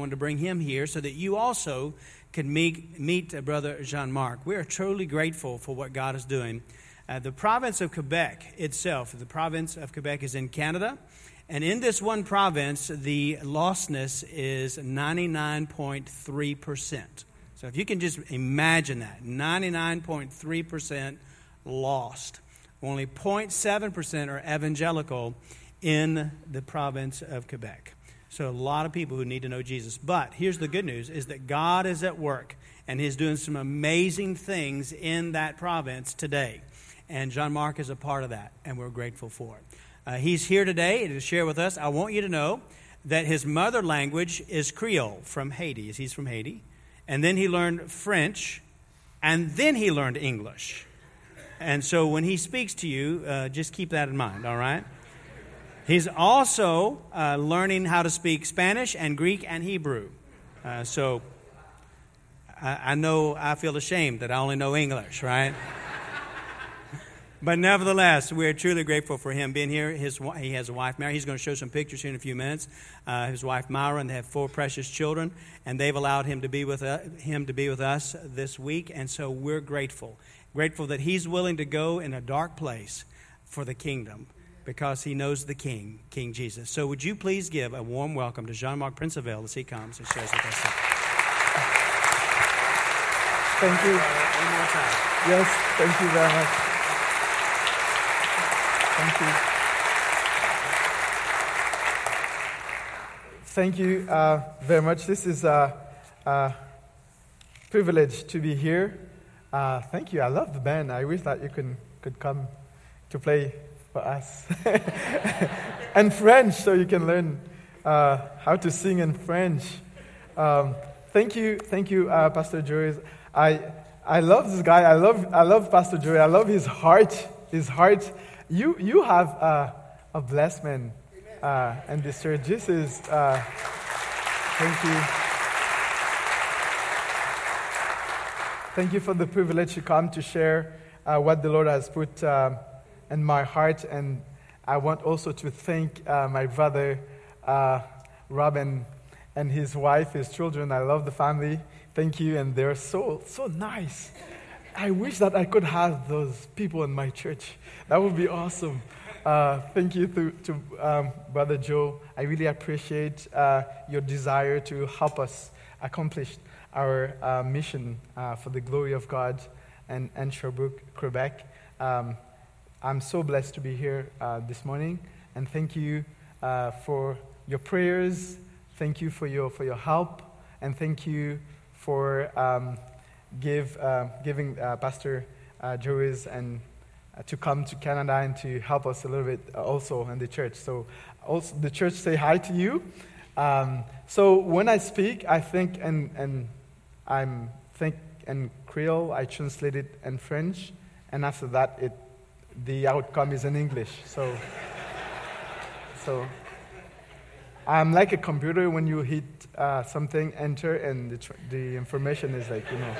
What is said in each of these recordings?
wanted to bring him here so that you also can meet, meet uh, Brother Jean Marc. We are truly grateful for what God is doing. Uh, the province of Quebec itself, the province of Quebec is in Canada. And in this one province, the lostness is 99.3%. So if you can just imagine that 99.3% lost. Only 0.7% are evangelical in the province of Quebec. So a lot of people who need to know Jesus. But here's the good news is that God is at work and he's doing some amazing things in that province today. And Jean Marc is a part of that, and we're grateful for it. Uh, he's here today to share with us. I want you to know that his mother language is Creole from Haiti. He's from Haiti. And then he learned French, and then he learned English. And so when he speaks to you, uh, just keep that in mind, all right? He's also uh, learning how to speak Spanish and Greek and Hebrew. Uh, so I, I know I feel ashamed that I only know English, right? but nevertheless, we're truly grateful for him being here. His, he has a wife, Mary. He's going to show some pictures here in a few minutes. Uh, his wife, Myra, and they have four precious children, and they've allowed him to be with uh, him to be with us this week, and so we're grateful. Grateful that he's willing to go in a dark place for the kingdom because he knows the King, King Jesus. So, would you please give a warm welcome to Jean Marc Principeville as he comes and shares with us? Thank you. One more time. Yes, thank you very much. Thank you. Thank you uh, very much. This is a, a, privilege to be here. Uh, thank you. I love the band. I wish that you could, could come to play for us. and French, so you can learn uh, how to sing in French. Um, thank you, thank you, uh, Pastor Joey. I, I love this guy. I love, I love Pastor Joey. I love his heart. His heart. You, you have uh, a blessed man uh, in this church. This is, uh, thank you. Thank you for the privilege to come to share uh, what the Lord has put uh, in my heart. And I want also to thank uh, my brother, uh, Robin, and his wife, his children. I love the family. Thank you. And they're so, so nice. I wish that I could have those people in my church. That would be awesome. Uh, thank you to, to um, Brother Joe. I really appreciate uh, your desire to help us accomplish our uh, mission uh, for the glory of God and, and Sherbrooke, Quebec. Um, I'm so blessed to be here uh, this morning, and thank you uh, for your prayers. Thank you for your, for your help, and thank you for um, give, uh, giving uh, Pastor uh, Joey's and uh, to come to Canada and to help us a little bit also in the church. So, also the church say hi to you. Um, so when I speak, I think and and I'm think in Creole. I translate it in French, and after that it the outcome is in English. So, so I'm like a computer when you hit uh, something, enter, and the, tr- the information is like, you know.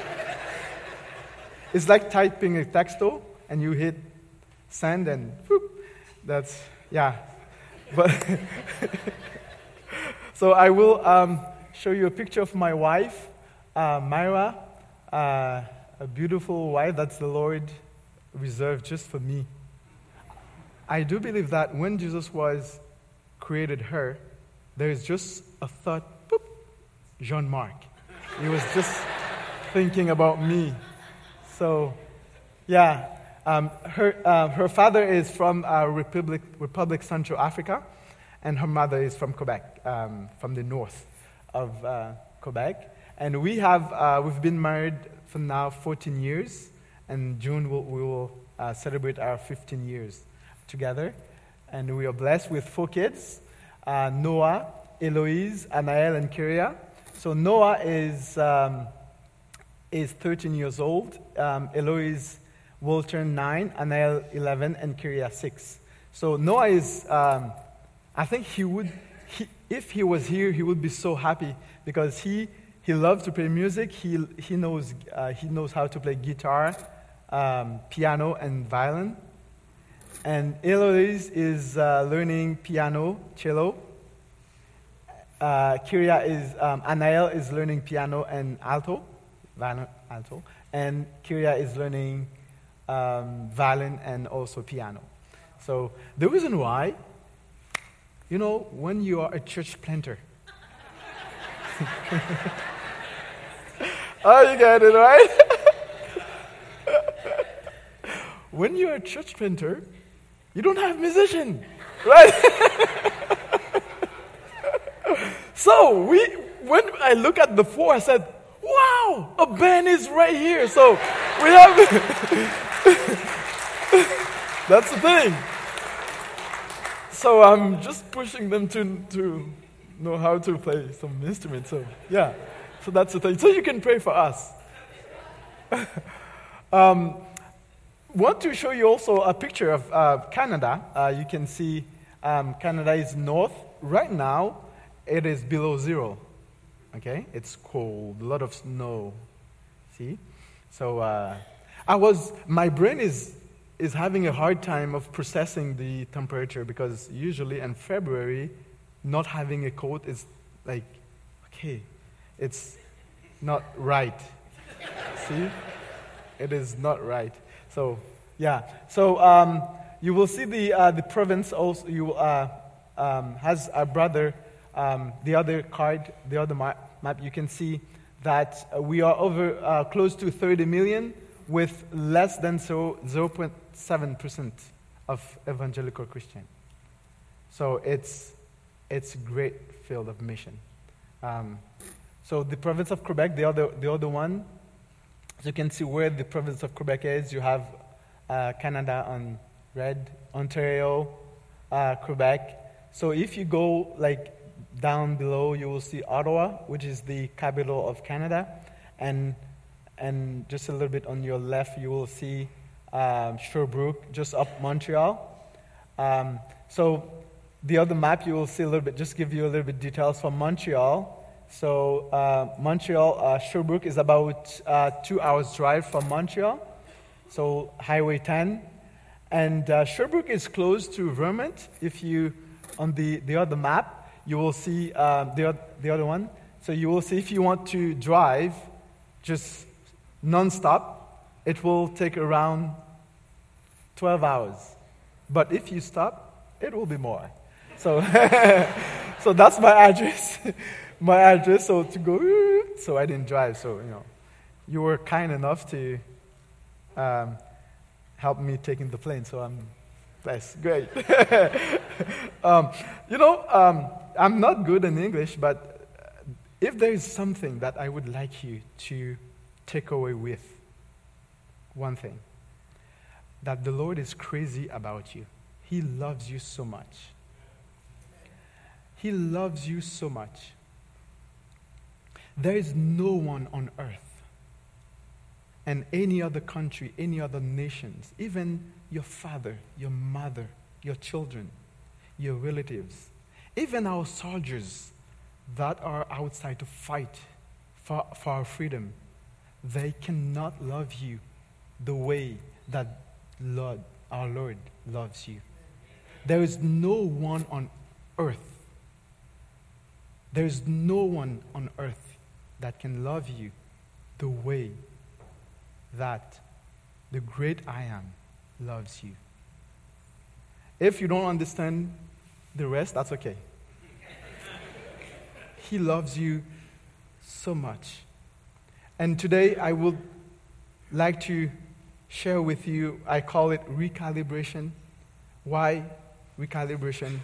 it's like typing a texto and you hit send and whoop, that's, yeah. But so I will um, show you a picture of my wife, uh, Myra, uh, a beautiful wife. That's the Lord reserved just for me. I do believe that when Jesus was created her, there is just a thought, boop, Jean Marc. He was just thinking about me. So, yeah, um, her, uh, her father is from uh, Republic, Republic Central Africa, and her mother is from Quebec, um, from the north of uh, Quebec. And we have, uh, we've been married for now 14 years and June we'll, we will uh, celebrate our 15 years together. And we are blessed with four kids uh, Noah, Eloise, Anael, and Kyria. So Noah is, um, is 13 years old, um, Eloise will turn 9, Anael 11, and Kyria 6. So Noah is, um, I think he would, he, if he was here, he would be so happy because he, he loves to play music. He, he, knows, uh, he knows how to play guitar um, piano and violin. And Eloise is uh, learning piano, cello. uh, is, um, Anael is learning piano and alto, violin, alto, and Kyria is learning um, violin and also piano. So the reason why, you know, when you are a church planter, oh, you get it, right? when you're a church planter, you don't have musician, right? so we, when I look at the four, I said, "Wow, a band is right here." So we have. That's the thing. So I'm just pushing them to to know how to play some instrument. So yeah, so that's the thing. So you can pray for us. um, want to show you also a picture of uh, Canada. Uh, you can see um, Canada is north. Right now, it is below zero. Okay, it's cold, a lot of snow. See, so uh, I was my brain is is having a hard time of processing the temperature because usually in February, not having a coat is like, okay, it's not right. See, it is not right. So, yeah. So um, you will see the, uh, the province also you, uh, um, has a brother, um, the other card, the other map, you can see that uh, we are over uh, close to 30 million with less than so 0.7% of evangelical Christian. So it's, it's great field of mission. Um, so the province of Quebec, the other, the other one, as you can see where the province of Quebec is, you have uh, Canada on red, Ontario, uh, Quebec. So if you go like down below, you will see Ottawa, which is the capital of Canada, and and just a little bit on your left, you will see um, Sherbrooke, just up Montreal. Um, so the other map, you will see a little bit, just give you a little bit details from Montreal. So uh, Montreal, uh, Sherbrooke is about uh, two hours drive from Montreal. So Highway 10. And uh, Sherbrooke is close to Vermont. If you, on the, the other map, you will see uh, the, the other one. So you will see if you want to drive just nonstop, it will take around 12 hours. But if you stop, it will be more. So, so that's my address. my address, so to go, so I didn't drive. So, you know, you were kind enough to um, help me taking the plane. So I'm blessed. Great. um, you know, um, I'm not good in English, but if there is something that I would like you to take away with, one thing that the Lord is crazy about you. He loves you so much. He loves you so much. There is no one on earth and any other country, any other nations, even your father, your mother, your children, your relatives, even our soldiers that are outside to fight for, for our freedom, they cannot love you the way that Lord, our Lord loves you. There is no one on earth, there is no one on earth that can love you the way that the great I am loves you. If you don't understand the rest, that's okay. he loves you so much. And today I would like to share with you, I call it recalibration. Why recalibration?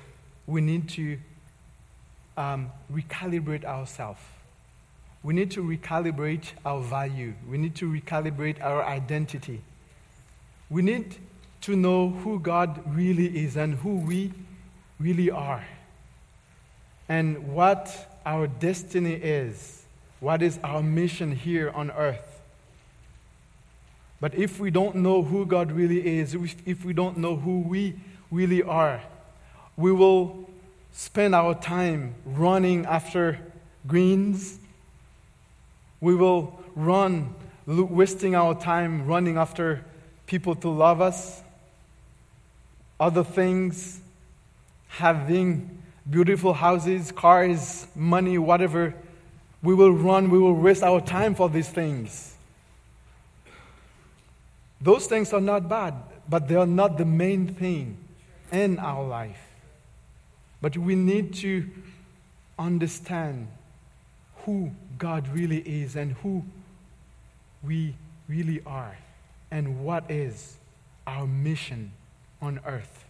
We need to um, recalibrate ourselves. We need to recalibrate our value. We need to recalibrate our identity. We need to know who God really is and who we really are. And what our destiny is. What is our mission here on earth. But if we don't know who God really is, if we don't know who we really are, we will spend our time running after greens we will run, wasting our time running after people to love us, other things, having beautiful houses, cars, money, whatever. We will run, we will waste our time for these things. Those things are not bad, but they are not the main thing in our life. But we need to understand who God really is and who we really are and what is our mission on earth.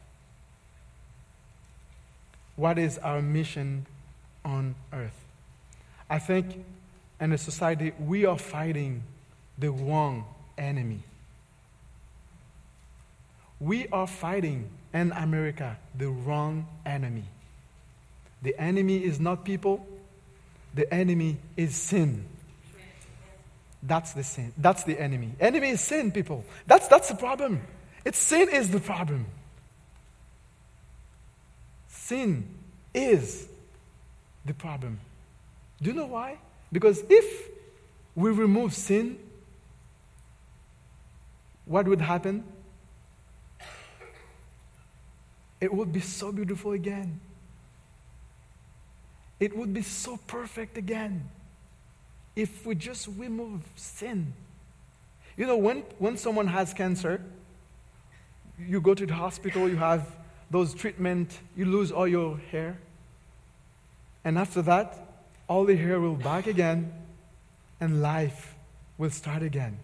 What is our mission on earth? I think in a society we are fighting the wrong enemy. We are fighting in America the wrong enemy. The enemy is not people, the enemy is sin. That's the sin. That's the enemy. Enemy is sin, people. That's, that's the problem. It's sin is the problem. Sin is the problem. Do you know why? Because if we remove sin, what would happen? It would be so beautiful again. It would be so perfect again if we just remove sin. You know, when, when someone has cancer, you go to the hospital, you have those treatment, you lose all your hair. And after that, all the hair will back again and life will start again.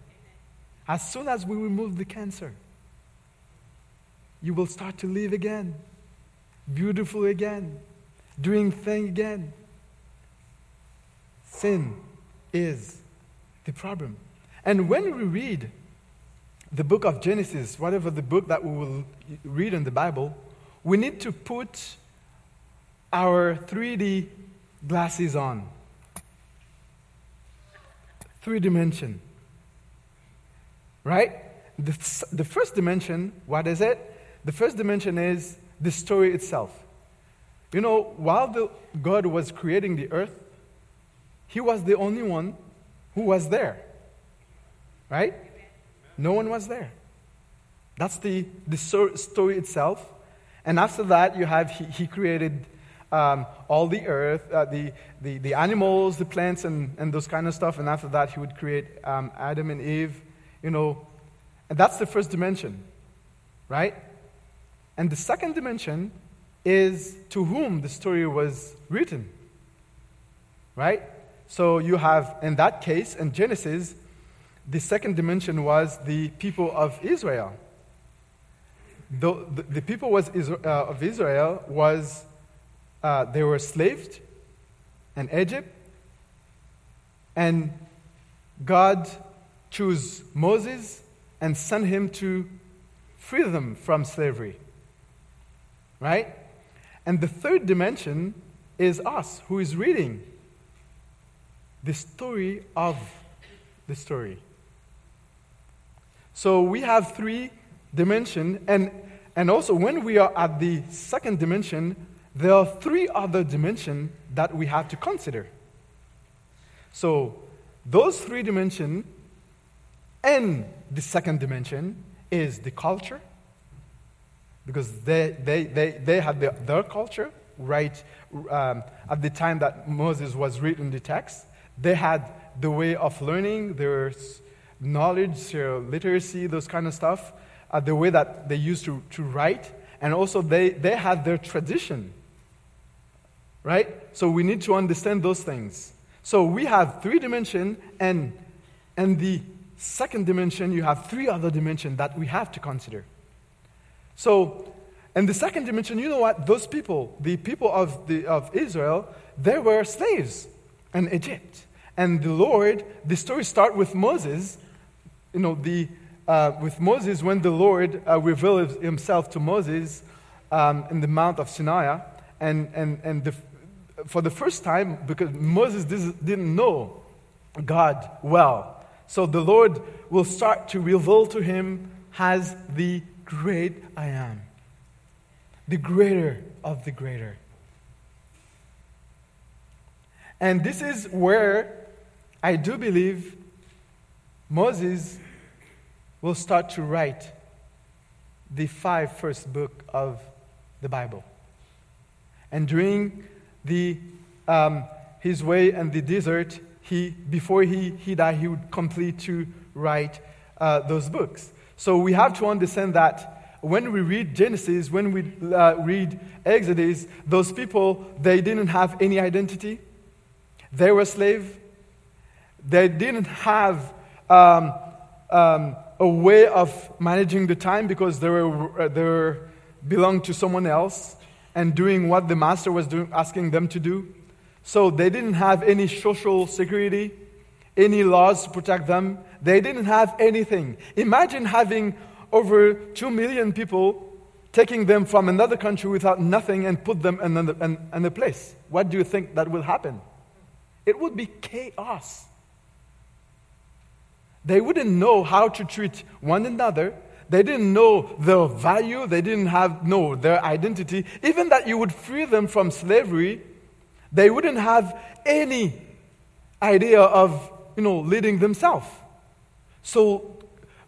As soon as we remove the cancer, you will start to live again, beautiful again, doing things again. Sin is the problem. And when we read the book of Genesis, whatever the book that we will read in the Bible, we need to put our 3D glasses on. Three dimension. Right? The, the first dimension, what is it? The first dimension is the story itself. You know, while the, God was creating the earth, He was the only one who was there. Right? No one was there. That's the, the story itself. And after that, you have He, he created um, all the earth, uh, the, the, the animals, the plants, and, and those kind of stuff. And after that, He would create um, Adam and Eve. You know, and that's the first dimension, right? And the second dimension is to whom the story was written. Right? So you have, in that case, in Genesis, the second dimension was the people of Israel. The, the, the people was, uh, of Israel was, uh, they were slaves in Egypt, and God chose Moses and sent him to free them from slavery right? And the third dimension is us, who is reading the story of the story. So we have three dimensions, and, and also when we are at the second dimension, there are three other dimensions that we have to consider. So those three dimensions and the second dimension is the culture, because they, they, they, they had their, their culture right um, at the time that Moses was written the text. They had the way of learning, their knowledge, their literacy, those kind of stuff, uh, the way that they used to, to write, and also they, they had their tradition. Right? So we need to understand those things. So we have three dimension, and and the second dimension, you have three other dimensions that we have to consider. So, in the second dimension, you know what? Those people, the people of, the, of Israel, they were slaves in Egypt. And the Lord, the story starts with Moses, you know, the, uh, with Moses when the Lord uh, revealed himself to Moses um, in the Mount of Sinai. And, and, and the, for the first time, because Moses didn't know God well. So the Lord will start to reveal to him as the great I am, the greater of the greater. And this is where I do believe Moses will start to write the five first book of the Bible. And during the, um, his way in the desert, he, before he, he died, he would complete to write uh, those books. So we have to understand that when we read Genesis, when we uh, read Exodus, those people, they didn't have any identity. They were slaves. They didn't have um, um, a way of managing the time because they were, uh, they were belonged to someone else and doing what the master was doing, asking them to do. So they didn't have any social security, any laws to protect them. They didn't have anything. Imagine having over 2 million people taking them from another country without nothing and put them in, another, in, in a place. What do you think that will happen? It would be chaos. They wouldn't know how to treat one another. They didn't know their value. They didn't have know their identity. Even that you would free them from slavery, they wouldn't have any idea of you know leading themselves. So,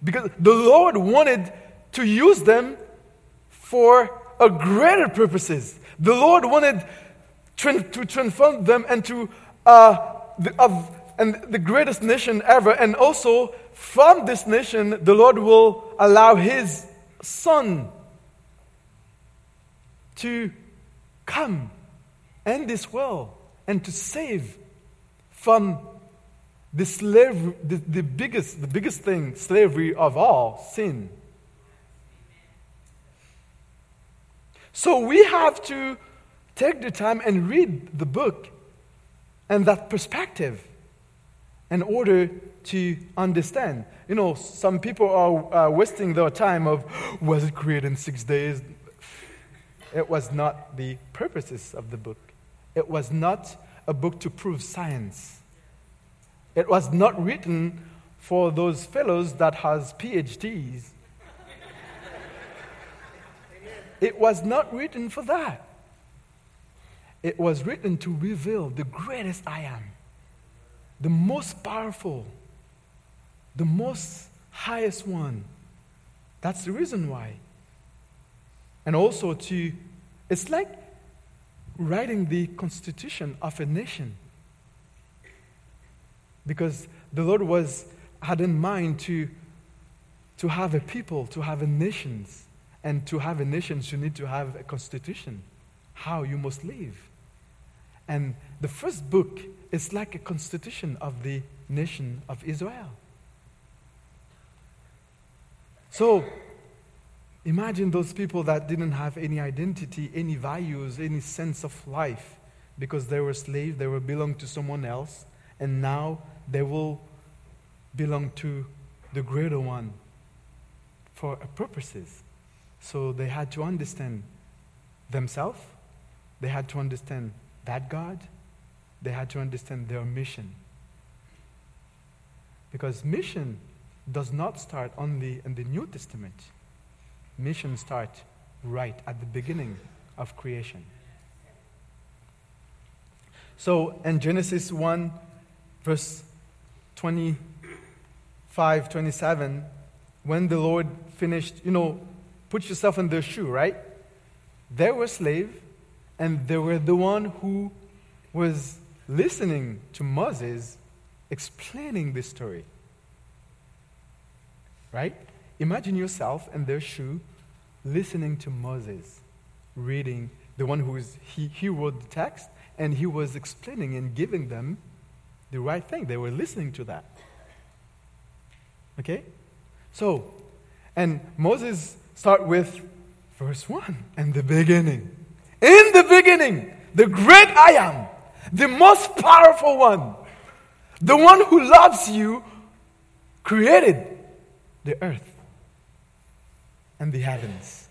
because the Lord wanted to use them for a greater purposes. The Lord wanted to transform them into uh, the, of and the greatest nation ever. And also, from this nation, the Lord will allow His Son to come and this world and to save from the slavery, the, the, biggest, the biggest thing, slavery of all, sin. So we have to take the time and read the book and that perspective in order to understand. You know, some people are uh, wasting their time of, was it created in six days? It was not the purposes of the book. It was not a book to prove science. It was not written for those fellows that has PhDs. It was not written for that. It was written to reveal the greatest I am the most powerful, the most highest one. That's the reason why. And also to, it's like writing the constitution of a nation. Because the Lord was, had in mind to, to have a people, to have a nations. And to have a nation, you need to have a constitution, how you must live. And the first book is like a constitution of the nation of Israel. So, imagine those people that didn't have any identity, any values, any sense of life because they were slaves, they were belong to someone else, and now they will belong to the greater one for purposes. So they had to understand themselves, they had to understand that God, they had to understand their mission. Because mission does not start only in the New Testament. Mission starts right at the beginning of creation. So in Genesis 1, verse 25, 27, when the Lord finished, you know, put yourself in their shoe, right? They were slaves, and they were the one who was listening to Moses explaining this story. Right? Imagine yourself in their shoe listening to Moses reading, the one who is, he, he wrote the text, and he was explaining and giving them the right thing. They were listening to that. Okay? So, and Moses start with verse 1 and the beginning. In the beginning, the great I am, the most powerful one, the one who loves you, created the earth and the heavens.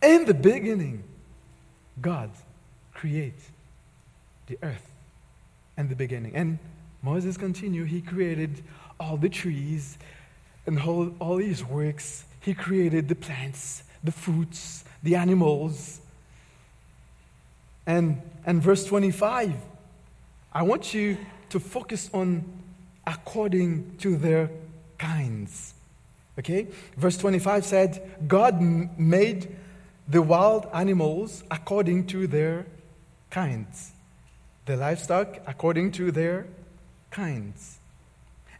In the beginning, God created the earth and the beginning. And Moses continued, he created all the trees and all, all his works. He created the plants the fruits, the animals. And, and verse 25, I want you to focus on according to their kinds. Okay? Verse 25 said, God made the wild animals according to their kinds, the livestock according to their kinds,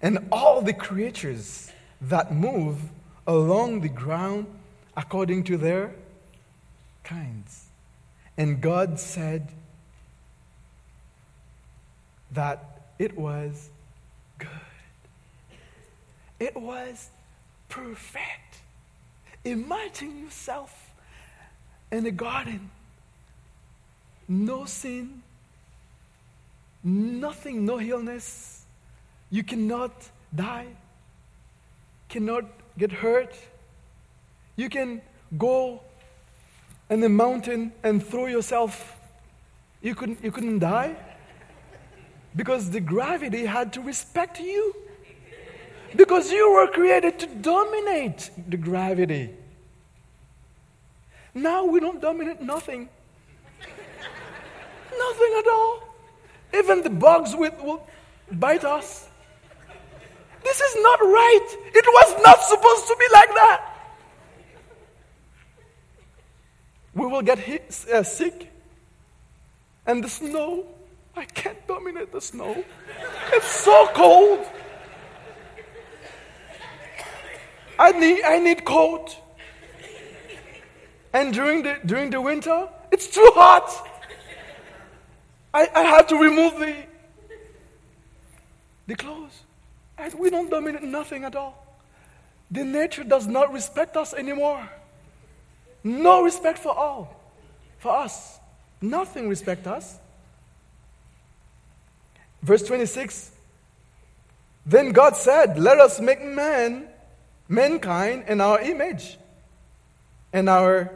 and all the creatures that move along the ground according to their kinds. And God said that it was good. It was perfect. Imagine yourself in a garden, no sin, nothing, no illness. You cannot die, cannot get hurt. You can go in the mountain and throw yourself. You couldn't, you couldn't die because the gravity had to respect you. Because you were created to dominate the gravity. Now we don't dominate nothing. nothing at all. Even the bugs will, will bite us. This is not right. It was not supposed to be like that. We will get hit, uh, sick. And the snow, I can't dominate the snow. It's so cold. I need, I need coat. And during the, during the winter, it's too hot. I, I to remove the, the clothes. And we don't dominate nothing at all. The nature does not respect us anymore. No respect for all, for us. Nothing respect us. Verse 26 Then God said, Let us make man mankind in our image and our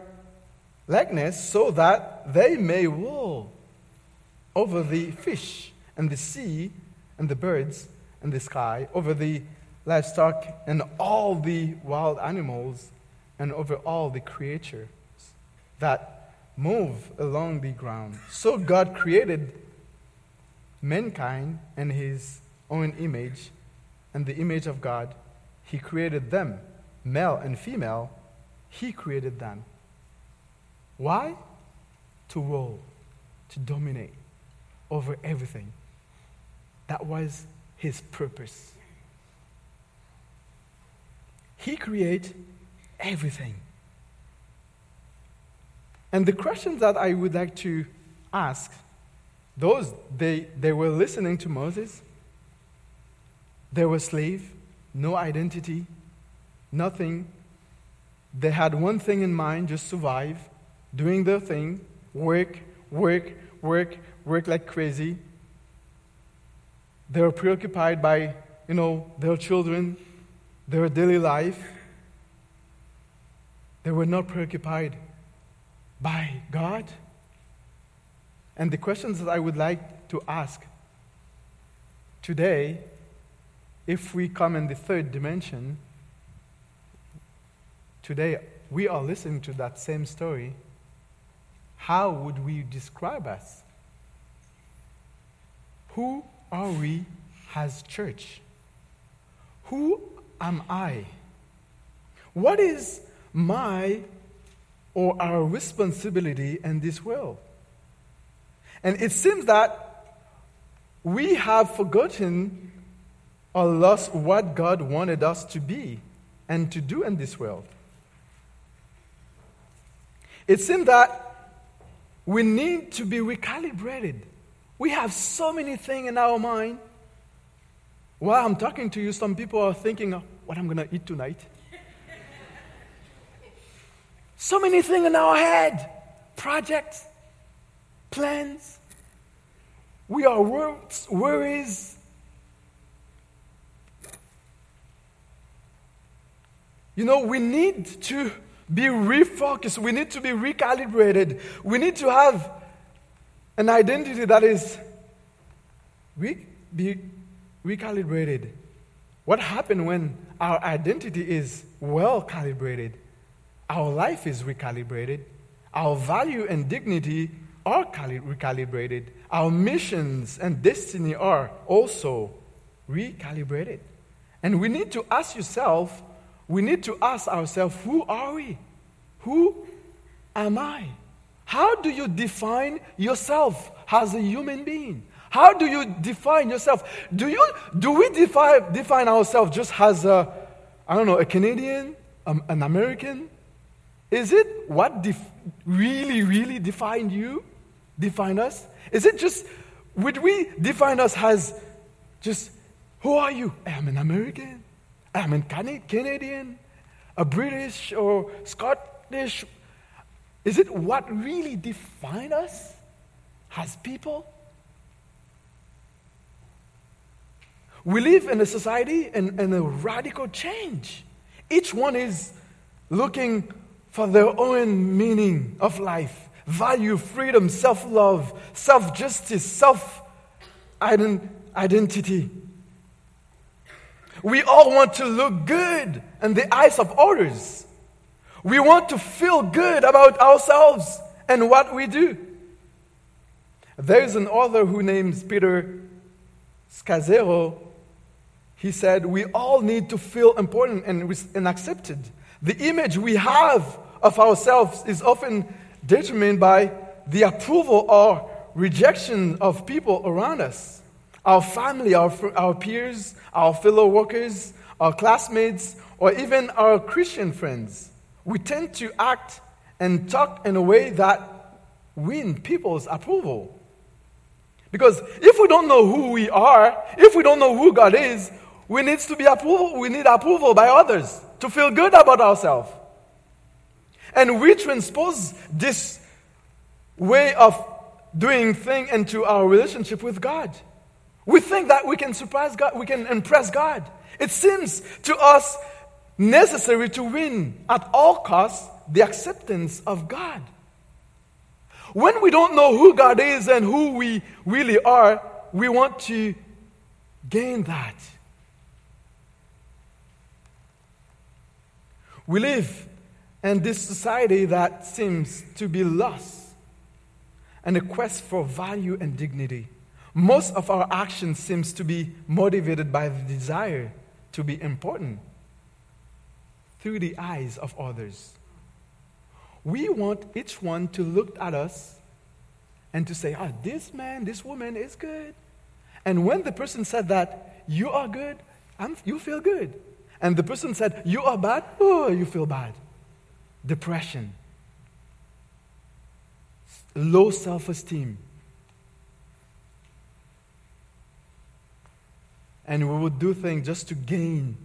likeness so that they may rule over the fish and the sea and the birds and the sky, over the livestock and all the wild animals, and over all the creatures that move along the ground. So God created mankind in his own image, and the image of God he created them, male and female, He created them. Why? To rule, to dominate over everything. That was His purpose. He created everything. And the questions that I would like to ask those they, they were listening to Moses. They were slaves no identity, nothing. They had one thing in mind just survive, doing their thing, work, work, work, work like crazy. They were preoccupied by, you know, their children, their daily life. They were not preoccupied by God. And the questions that I would like to ask today if we come in the third dimension, today we are listening to that same story. How would we describe us? Who are we as church? Who am I? What is my or our responsibility in this world? And it seems that we have forgotten or lost what God wanted us to be and to do in this world. It seems that we need to be recalibrated. We have so many things in our mind. While I'm talking to you, some people are thinking what I'm going to eat tonight. so many things in our head projects, plans. We are worries, You know, we need to be refocused. We need to be recalibrated. We need to have an identity that is re- be recalibrated. What happens when our identity is well calibrated? Our life is recalibrated. Our value and dignity are cali- recalibrated. Our missions and destiny are also recalibrated. And we need to ask yourself we need to ask ourselves who are we? Who am I? How do you define yourself as a human being? How do you define yourself? Do, you, do we define, define ourselves just as a, I don't know, a Canadian, um, an American? Is it what def- really, really defined you? Define us? Is it just, would we define us as just, who are you? I'm an American. I'm a Canadian, a British or Scottish. Is it what really defines us as people? We live in a society in, in a radical change. Each one is looking for their own meaning of life value, freedom, self love, self justice, self identity. We all want to look good in the eyes of others. We want to feel good about ourselves and what we do. There's an author who names Peter Scazzero. He said, We all need to feel important and, and accepted. The image we have of ourselves is often determined by the approval or rejection of people around us our family, our, our peers, our fellow workers, our classmates, or even our Christian friends. We tend to act and talk in a way that win people's approval. Because if we don't know who we are, if we don't know who God is, we need to be approval, we need approval by others to feel good about ourselves. And we transpose this way of doing thing into our relationship with God. We think that we can surprise God, we can impress God. It seems to us necessary to win at all costs the acceptance of God. When we don't know who God is and who we really are, we want to gain that. We live in this society that seems to be lost and a quest for value and dignity. Most of our action seems to be motivated by the desire to be important through the eyes of others. We want each one to look at us and to say, oh, this man, this woman is good. And when the person said that, you are good, I'm, you feel good. And the person said, you are bad, oh, you feel bad. Depression, low self esteem and we would do things just to gain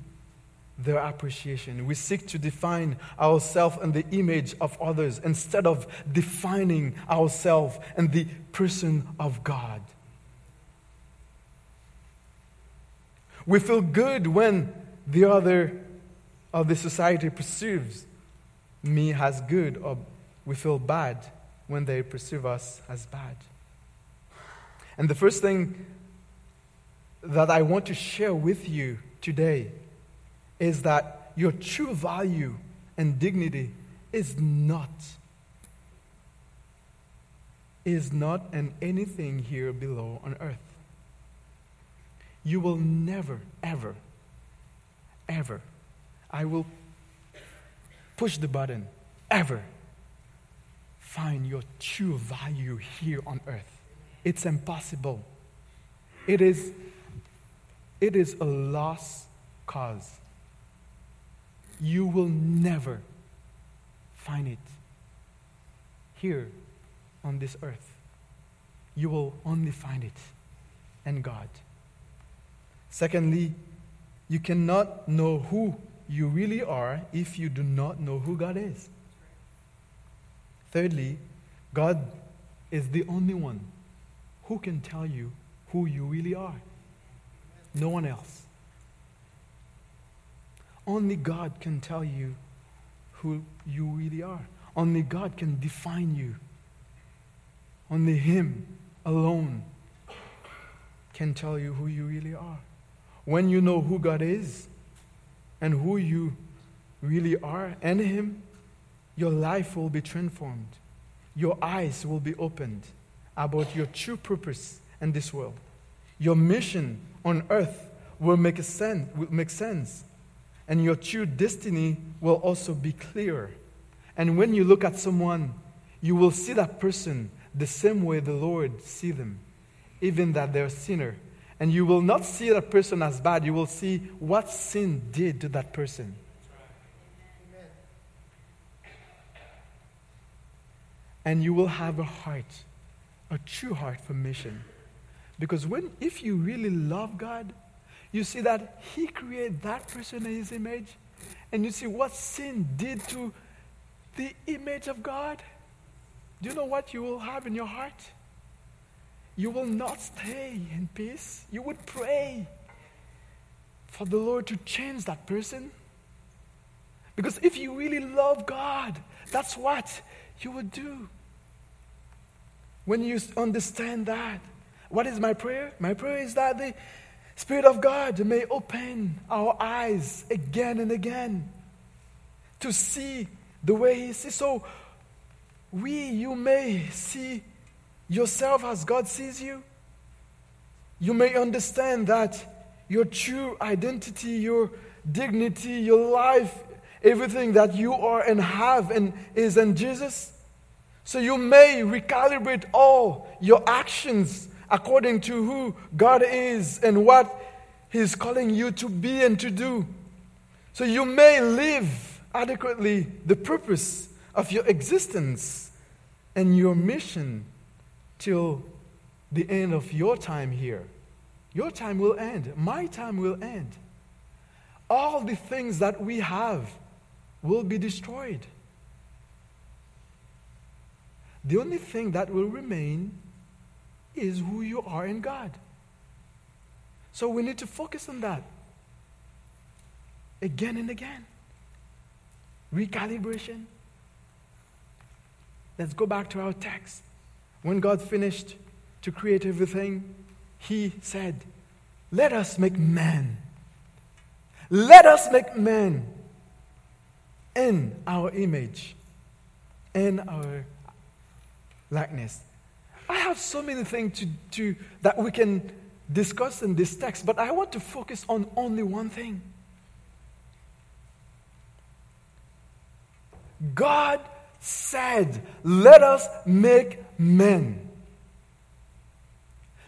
their appreciation. We seek to define ourselves in the image of others instead of defining ourselves in the person of God. We feel good when the other of the society perceives me as good, or we feel bad when they perceive us as bad. And the first thing that I want to share with you today is that your true value and dignity is not is not in anything here below on earth. You will never, ever, ever, I will push the button, ever find your true value here on earth. It's impossible. It is it is a lost cause. You will never find it here on this earth. You will only find it in God. Secondly, you cannot know who you really are if you do not know who God is. Thirdly, God is the only one who can tell you who you really are. No one else. Only God can tell you who you really are. Only God can define you. Only Him alone can tell you who you really are. When you know who God is and who you really are and Him, your life will be transformed. Your eyes will be opened about your true purpose in this world. Your mission on earth will make, sense, will make sense. And your true destiny will also be clear. And when you look at someone, you will see that person the same way the Lord see them, even that they're a sinner. And you will not see that person as bad. You will see what sin did to that person. And you will have a heart, a true heart for mission. Because when, if you really love God, you see that He created that person in His image, and you see what sin did to the image of God. Do you know what you will have in your heart? You will not stay in peace. You would pray for the Lord to change that person. Because if you really love God, that's what you would do. When you understand that, what is my prayer? My prayer is that the Spirit of God may open our eyes again and again to see the way He sees. So we, you may see yourself as God sees you. You may understand that your true identity, your dignity, your life, everything that you are and have and is in Jesus. So you may recalibrate all your actions according to who God is and what He's calling you to be and to do. So you may live adequately the purpose of your existence and your mission till the end of your time here. Your time will end. My time will end. All the things that we have will be destroyed. The only thing that will remain is who you are in God. So we need to focus on that again and again. Recalibration. Let's go back to our text. When God finished to create everything, He said, Let us make man. Let us make man in our image, in our likeness. I have so many things to, to, that we can discuss in this text, but I want to focus on only one thing. God said, Let us make men.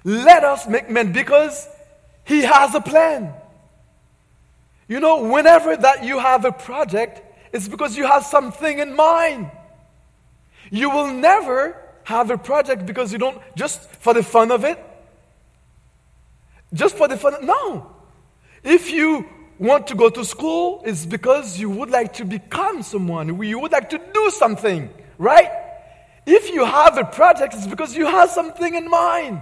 Let us make men because He has a plan. You know, whenever that you have a project, it's because you have something in mind. You will never have a project because you don't, just for the fun of it. Just for the fun. No. If you want to go to school, it's because you would like to become someone. You would like to do something, right? If you have a project, it's because you have something in mind.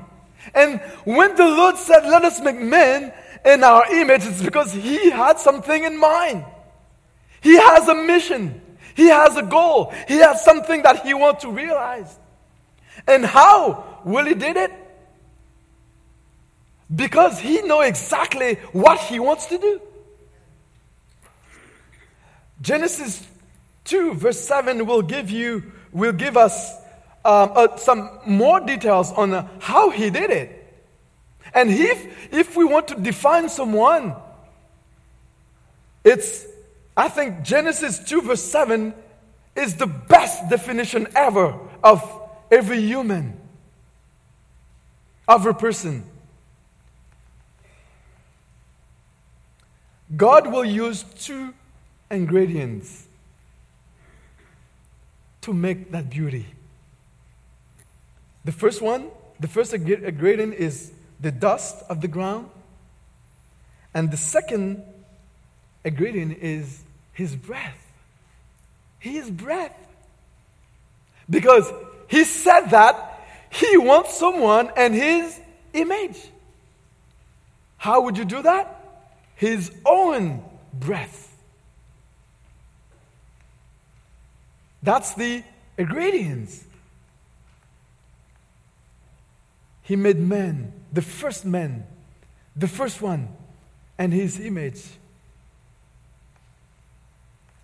And when the Lord said, Let us make men in our image, it's because He had something in mind. He has a mission, He has a goal, He has something that He wants to realize. And how will he did it? Because he know exactly what he wants to do. Genesis 2 verse 7 will give you will give us um, uh, some more details on uh, how he did it. And if if we want to define someone, it's I think Genesis 2 verse 7 is the best definition ever of every human, every person. God will use two ingredients to make that beauty. The first one, the first ingredient is the dust of the ground. And the second ingredient is his breath. His breath. Because he said that he wants someone and his image. How would you do that? His own breath. That's the ingredients. He made man, the first man, the first one, and his image.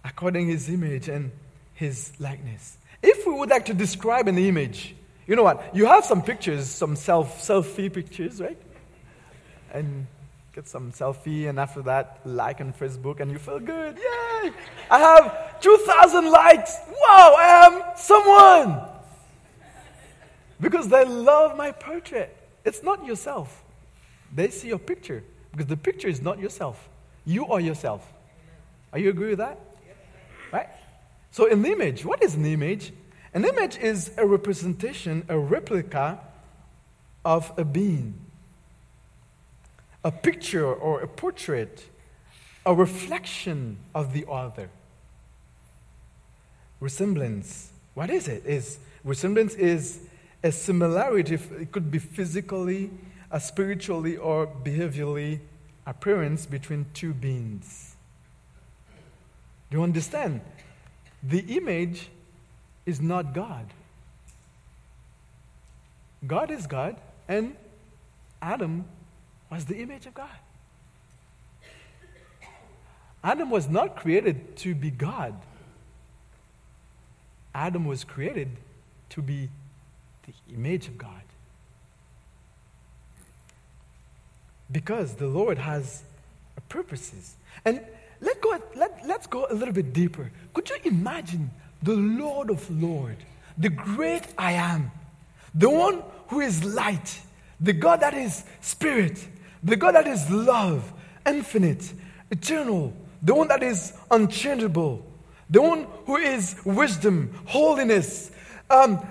According his image and his likeness. If we would like to describe an image, you know what? You have some pictures, some self selfie pictures, right? And get some selfie, and after that, like on Facebook, and you feel good. Yay! I have 2,000 likes. Wow, I am someone. Because they love my portrait. It's not yourself. They see your picture because the picture is not yourself. You are yourself. Are you agree with that? Right? So an image, what is an image? An image is a representation, a replica of a being. A picture or a portrait, a reflection of the other. Resemblance. What is it? Is resemblance is a similarity. It could be physically, spiritually, or behaviorally appearance between two beings. Do you understand? The image is not God. God is God, and Adam was the image of God. Adam was not created to be God. Adam was created to be the image of God. Because the Lord has purposes. And let go, let, let's go a little bit deeper. Could you imagine the Lord of Lords, the great I am, the one who is light, the God that is spirit, the God that is love, infinite, eternal, the one that is unchangeable, the one who is wisdom, holiness. Um,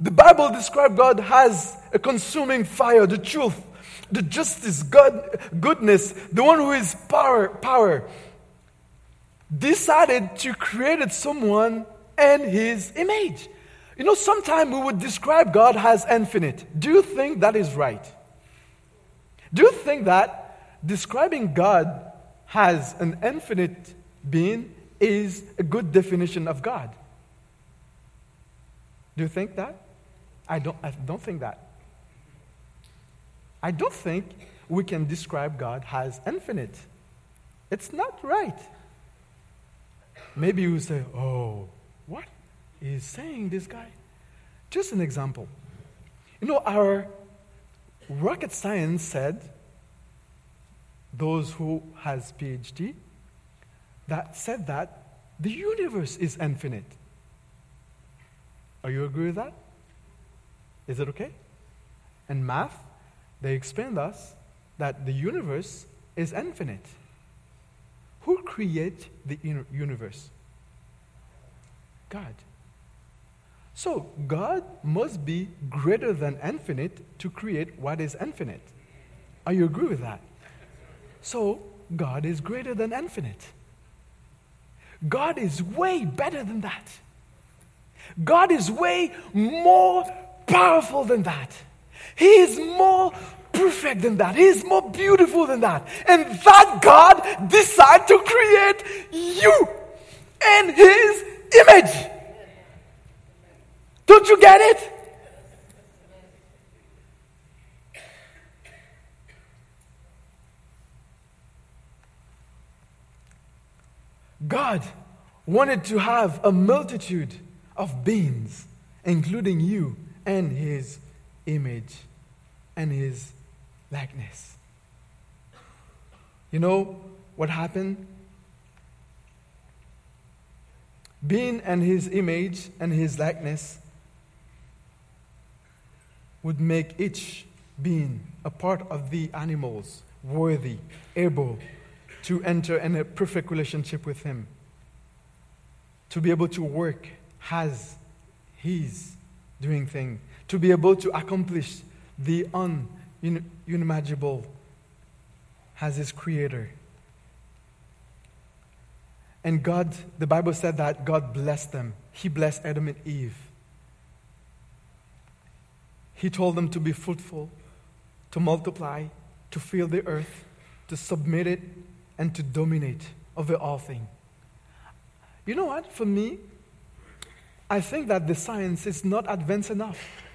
the Bible describes God as a consuming fire, the truth, the justice, God, goodness, the one who is power, power, decided to create someone in his image. You know, sometimes we would describe God as infinite. Do you think that is right? Do you think that describing God as an infinite being is a good definition of God? Do you think that? I don't, I don't think that. I don't think we can describe God as infinite. It's not right. Maybe you say, oh, what is saying this guy? Just an example. You know, our rocket science said, those who has PhD, that said that the universe is infinite. Are you agree with that? Is it okay? And math, they explained us that the universe is infinite. Who created the universe? God. So God must be greater than infinite to create what is infinite. Are you agree with that? So God is greater than infinite. God is way better than that. God is way more powerful than that. He is more perfect than that. He is more beautiful than that. And that God decided to create you in His image. Don't you get it? God wanted to have a multitude of beings, including you and His image and His likeness. You know what happened? Being in His image and His likeness would make each being a part of the animals worthy, able to enter in a perfect relationship with Him, to be able to work as He's doing things, to be able to accomplish the unimaginable as His Creator. And God, the Bible said that God blessed them. He blessed Adam and Eve. He told them to be fruitful, to multiply, to fill the earth, to submit it, and to dominate over all things. You know what? For me, I think that the science is not advanced enough.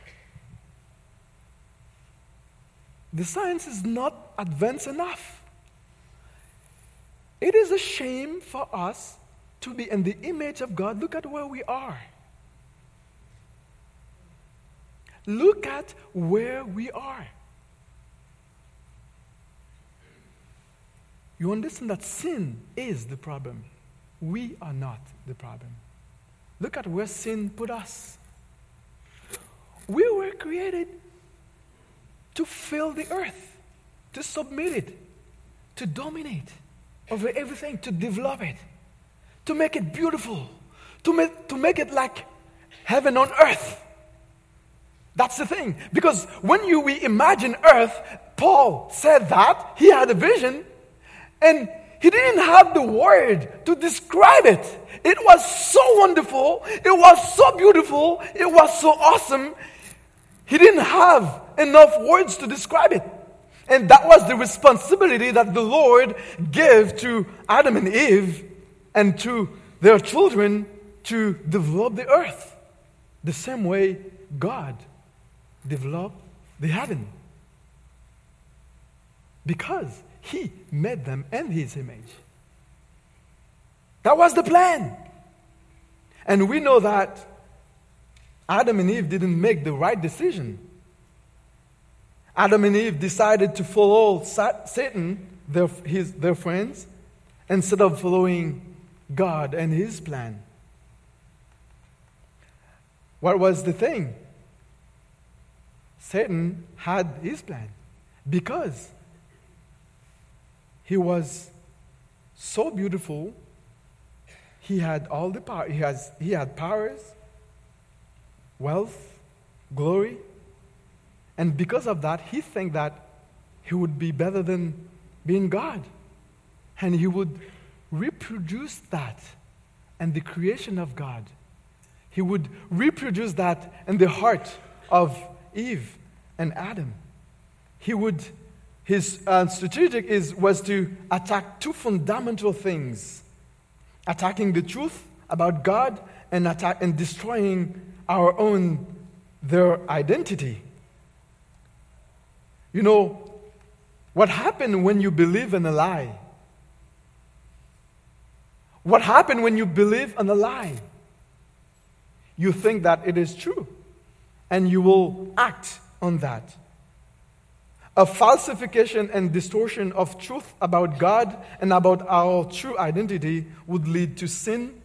The science is not advanced enough. It is a shame for us to be in the image of God. Look at where we are. Look at where we are. You understand that sin is the problem. We are not the problem. Look at where sin put us. We were created to fill the earth, to submit it, to dominate over everything, to develop it, to make it beautiful, to make, to make it like heaven on earth. That's the thing. Because when you we imagine earth, Paul said that he had a vision and he didn't have the word to describe it. It was so wonderful. It was so beautiful. It was so awesome. He didn't have enough words to describe it. And that was the responsibility that the Lord gave to Adam and Eve and to their children to develop the earth the same way God developed the heaven. Because He made them in His image. That was the plan. And we know that Adam and Eve didn't make the right decision. Adam and Eve decided to follow Satan, their, his, their friends, instead of following God and his plan. What was the thing? Satan had his plan because he was so beautiful. He had all the power. He, has, he had powers, wealth, glory. And because of that, he think that he would be better than being God. And he would reproduce that and the creation of God. He would reproduce that in the heart of Eve and Adam. He would, his uh, strategic is, was to attack two fundamental things attacking the truth about God and, attack, and destroying our own, their identity. You know, what happened when you believe in a lie? What happened when you believe in a lie? You think that it is true, and you will act on that. A falsification and distortion of truth about God and about our true identity would lead to sin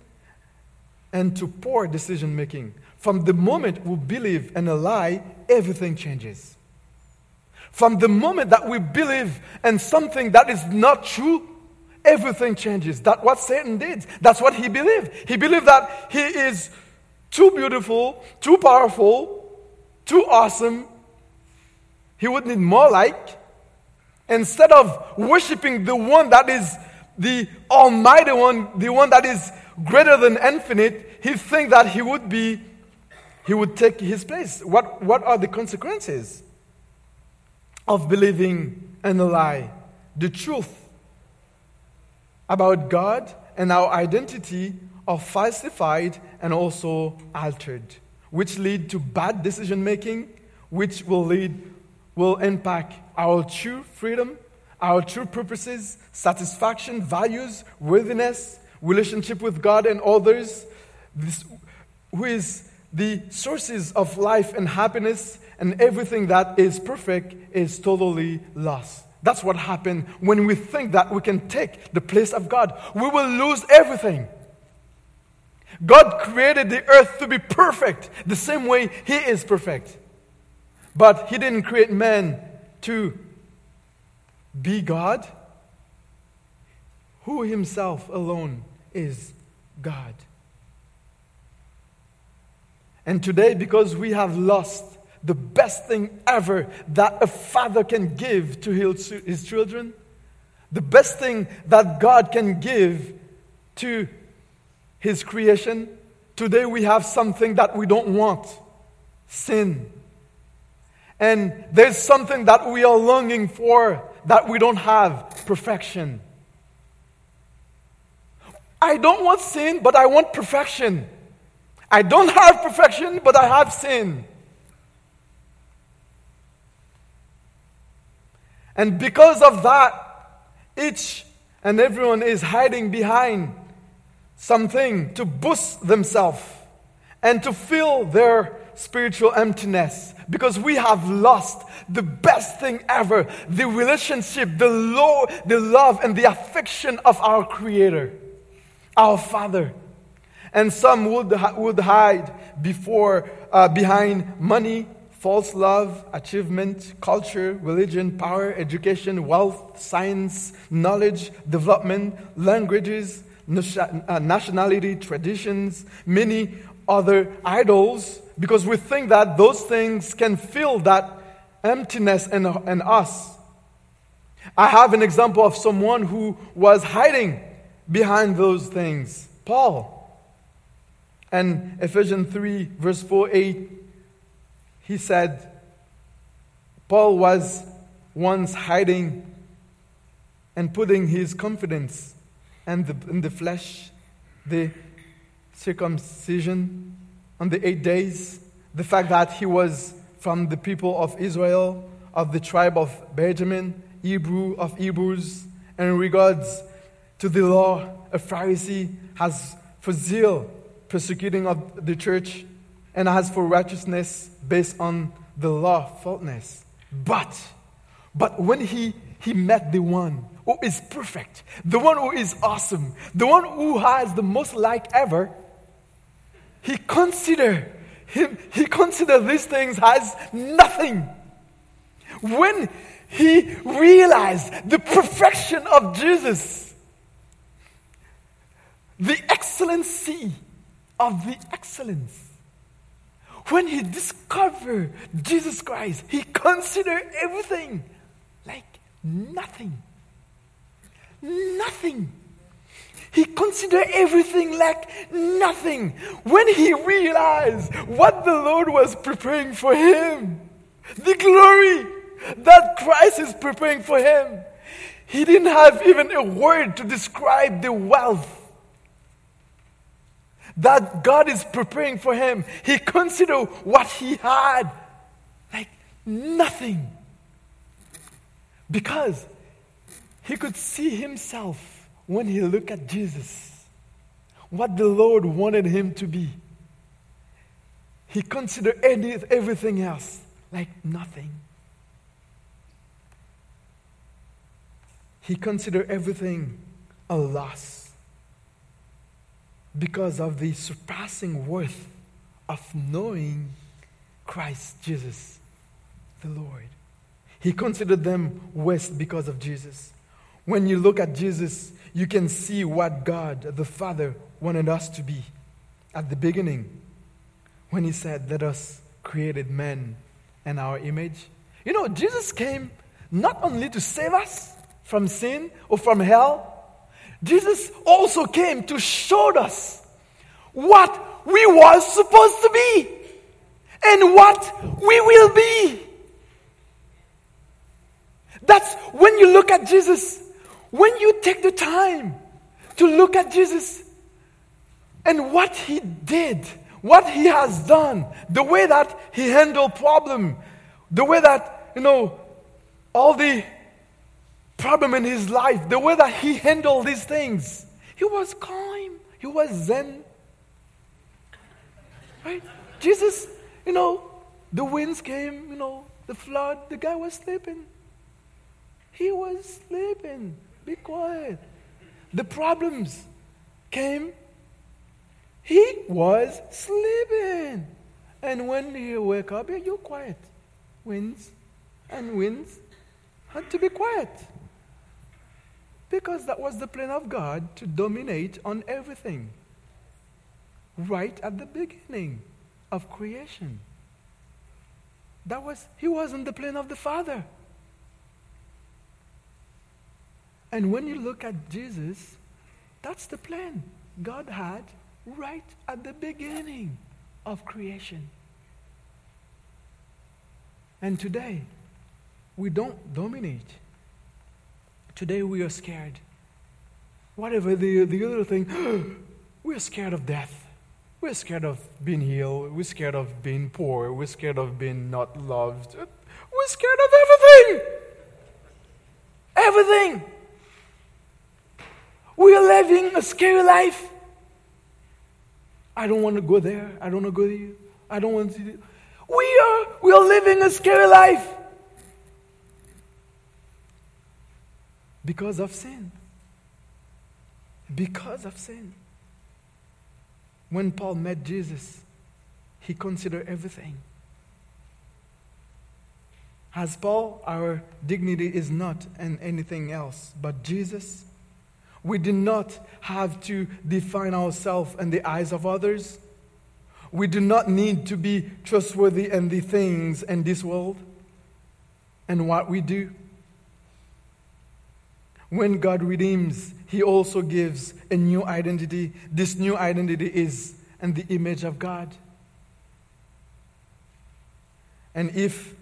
and to poor decision making. From the moment we believe in a lie, everything changes. From the moment that we believe in something that is not true, everything changes. That's what Satan did. That's what he believed. He believed that he is too beautiful, too powerful, too awesome. He would need more like. Instead of worshiping the one that is the almighty one, the one that is greater than infinite, he thinks that he would be, he would take his place. What, what are the consequences? Of believing in a lie. The truth about God and our identity are falsified and also altered, which lead to bad decision making, which will lead will impact our true freedom, our true purposes, satisfaction, values, worthiness, relationship with God and others, this, who is the sources of life and happiness and everything that is perfect is totally lost. That's what happened when we think that we can take the place of God. We will lose everything. God created the earth to be perfect, the same way He is perfect. But He didn't create man to be God, who Himself alone is God. And today, because we have lost the best thing ever that a father can give to his children, the best thing that God can give to his creation. Today we have something that we don't want sin. And there's something that we are longing for that we don't have perfection. I don't want sin, but I want perfection. I don't have perfection, but I have sin. And because of that, each and everyone is hiding behind something to boost themselves and to fill their spiritual emptiness because we have lost the best thing ever the relationship, the, the love, and the affection of our Creator. our Father. And some would, would hide before, uh, behind money, false love, achievement, culture, religion, power, education, wealth, science, knowledge, development, languages, uh, nationality, traditions, many other idols, because we think that those things can fill that emptiness in, in us. I have an example of someone who was hiding behind those things. Paul. And Ephesians 3, verse 4 8, he said, Paul was once hiding and putting his confidence in the, in the flesh, the circumcision on the eight days, the fact that he was from the people of Israel, of the tribe of Benjamin, Hebrew of Hebrews, and in regards to the law, a Pharisee has for zeal persecuting of the church, and has for righteousness based on the law faultness. But, but when he, he met the one who is perfect, the one who is awesome, the one who has the most like ever, he consider him, he consider these things as nothing. When he realized the perfection of Jesus, the excellency of the excellence. When he discovered Jesus Christ, he considered everything like nothing. Nothing. He considered everything like nothing when he realized what the Lord was preparing for him. The glory that Christ is preparing for him. He didn't have even a word to describe the wealth that God is preparing for him. He considered what he had like nothing. Because he could see himself when he looked at Jesus, what the Lord wanted him to be. He considered everything else like nothing. He considered everything a loss because of the surpassing worth of knowing Christ Jesus, the Lord. He considered them waste because of Jesus. When you look at Jesus, you can see what God, the Father, wanted us to be at the beginning when He said, Let us create man in our image. You know, Jesus came not only to save us from sin or from hell, Jesus also came to show us what we were supposed to be and what we will be. That's when you look at Jesus, when you take the time to look at Jesus and what he did, what he has done, the way that he handled problem, the way that, you know, all the problem in his life, the way that he handled these things. He was calm, he was zen. Right? Jesus, you know, the winds came, you know, the flood, the guy was sleeping. He was sleeping. Be quiet. The problems came. He was sleeping. And when he wake up, you're quiet. Winds and winds had to be quiet. Because that was the plan of God to dominate on everything. Right at the beginning of creation. That was, he wasn't the plan of the Father. And when you look at Jesus, that's the plan God had right at the beginning of creation. And today, we don't dominate Today we are scared. Whatever the, the other thing, we're scared of death. We're scared of being healed. We're scared of being poor. We're scared of being not loved. We're scared of everything. Everything. We are living a scary life. I don't want to go there. I don't want to go there. I don't want to. We are, we are living a scary life. Because of sin. Because of sin. when Paul met Jesus, he considered everything. As Paul, our dignity is not in anything else but Jesus. We do not have to define ourselves in the eyes of others. We do not need to be trustworthy in the things in this world and what we do. When God redeems, He also gives a new identity. This new identity is in the image of God. And if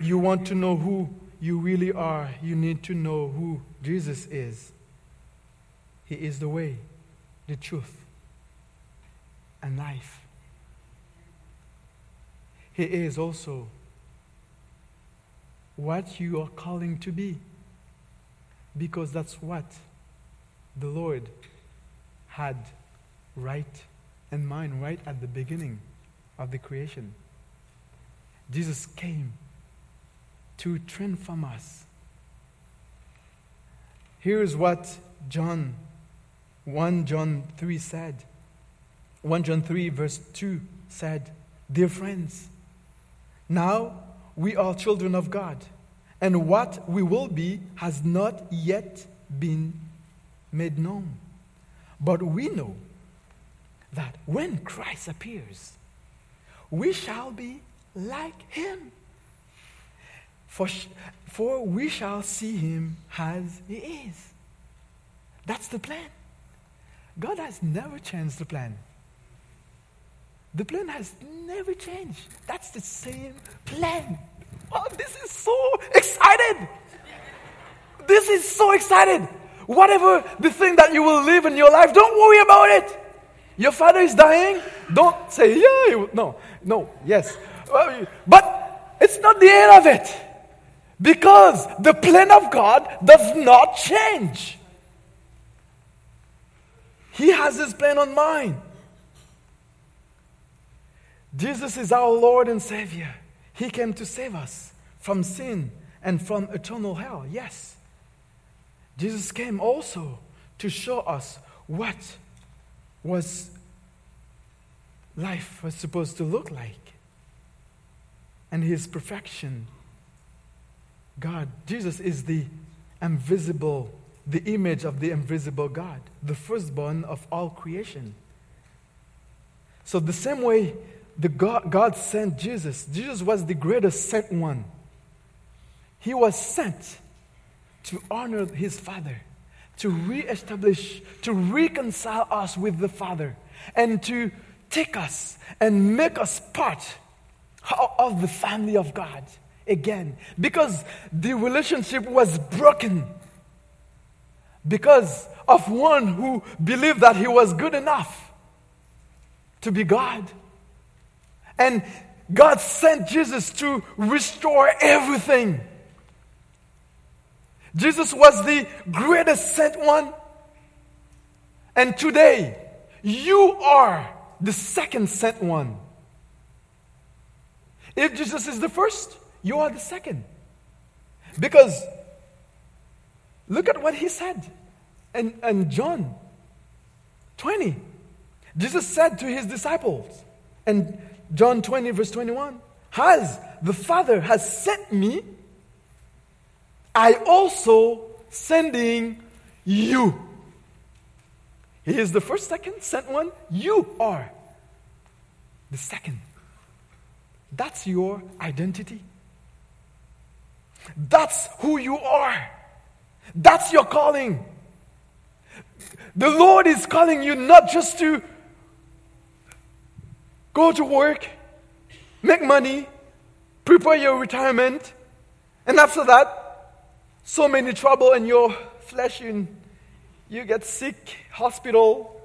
you want to know who you really are, you need to know who Jesus is. He is the way, the truth, and life. He is also what you are calling to be because that's what the Lord had right in mind right at the beginning of the creation. Jesus came to transform us. Here's what John 1 John 3 said. 1 John 3 verse 2 said, Dear friends, now we are children of God and what we will be has not yet been made known. But we know that when Christ appears, we shall be like him. For, for we shall see him as he is. That's the plan. God has never changed the plan. The plan has never changed. That's the same plan. Oh, this is so excited. This is so excited. Whatever the thing that you will live in your life, don't worry about it. Your father is dying. Don't say, yeah, no, no, yes. But it's not the end of it. Because the plan of God does not change. He has his plan on mind. Jesus is our Lord and Savior. He came to save us from sin and from eternal hell. Yes. Jesus came also to show us what was life was supposed to look like and his perfection. God, Jesus is the invisible, the image of the invisible God, the firstborn of all creation. So, the same way the God, God sent Jesus. Jesus was the greatest sent one. He was sent to honor his Father, to reestablish, to reconcile us with the Father, and to take us and make us part of the family of God again. Because the relationship was broken. Because of one who believed that he was good enough to be God and God sent Jesus to restore everything. Jesus was the greatest sent one. And today, you are the second sent one. If Jesus is the first, you are the second. Because look at what he said in, in John 20. Jesus said to his disciples, and John 20, verse 21. As the Father has sent me, I also sending you. He is the first, second, sent one. You are the second. That's your identity. That's who you are. That's your calling. The Lord is calling you not just to Go to work, make money, prepare your retirement, and after that, so many trouble in your flesh, and you get sick, hospital,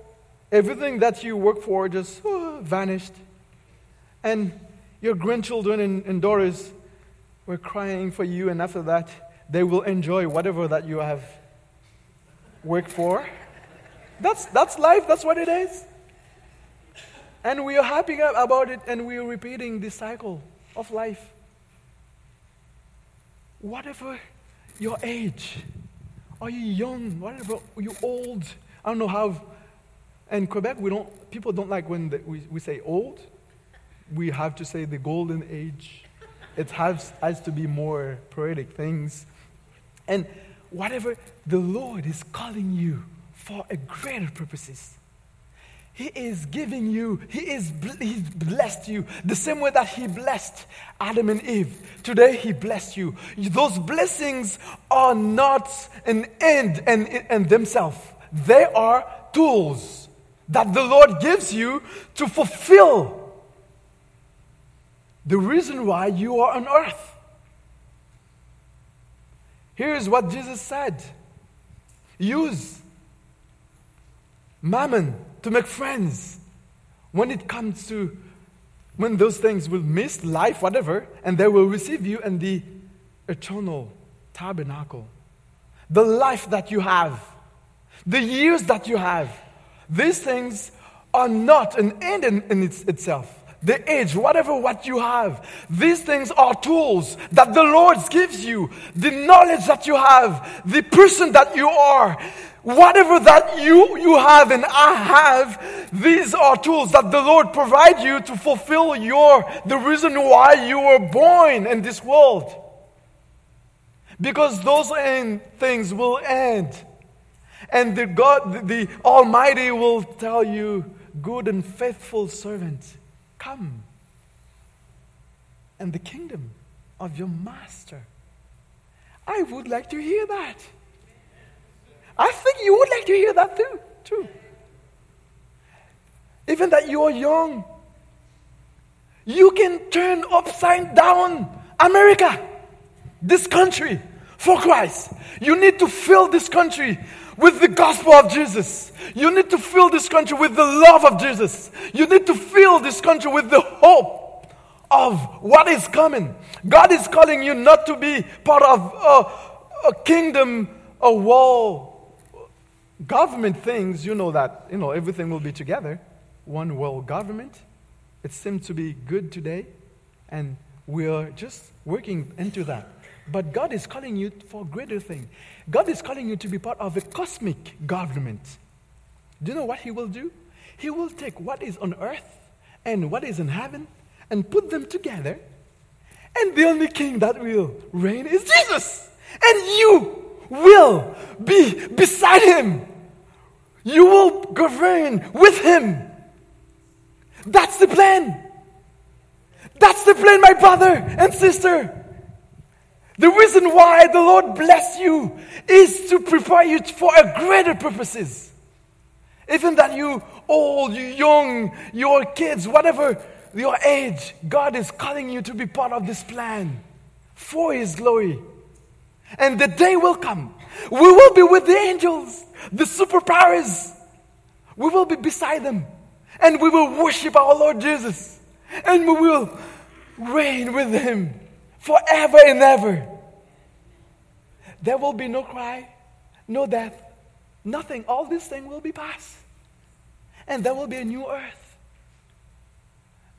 everything that you work for just oh, vanished. And your grandchildren and, and daughters were crying for you, and after that, they will enjoy whatever that you have worked for. That's, that's life, that's what it is. And we are happy about it and we are repeating this cycle of life. Whatever your age, are you young, whatever you old, I don't know how in Quebec, we don't, people don't like when the, we, we say old. We have to say the golden age. It has, has to be more poetic things. And whatever the Lord is calling you for a greater purposes. He is giving you, He is He's blessed you the same way that He blessed Adam and Eve. Today He blessed you. Those blessings are not an end and, and themselves. They are tools that the Lord gives you to fulfill the reason why you are on earth. Here's what Jesus said use mammon to make friends. When it comes to when those things will miss life, whatever, and they will receive you in the eternal tabernacle. The life that you have, the years that you have, these things are not an end in, in its, itself. The age, whatever what you have, these things are tools that the Lord gives you. The knowledge that you have, the person that you are, Whatever that you, you have and I have, these are tools that the Lord provide you to fulfill your, the reason why you were born in this world. Because those end things will end. And the God, the Almighty will tell you, good and faithful servant, come. And the kingdom of your master. I would like to hear that. I think you would like to hear that too. Too. Even that you are young, you can turn upside down America, this country, for Christ. You need to fill this country with the gospel of Jesus. You need to fill this country with the love of Jesus. You need to fill this country with the hope of what is coming. God is calling you not to be part of a, a kingdom, a wall, government things, you know that, you know, everything will be together. One world government. It seems to be good today, and we are just working into that. But God is calling you for greater thing. God is calling you to be part of a cosmic government. Do you know what He will do? He will take what is on earth and what is in heaven and put them together. And the only king that will reign is Jesus. And you will be beside him. You will govern with him. That's the plan. That's the plan, my brother and sister. The reason why the Lord bless you is to prepare you for a greater purposes. Even that you old, you young, your kids, whatever your age, God is calling you to be part of this plan for His glory. And the day will come. We will be with the angels, the superpowers. We will be beside them. And we will worship our Lord Jesus. And we will reign with Him forever and ever. There will be no cry, no death, nothing. All these things will be past. And there will be a new earth.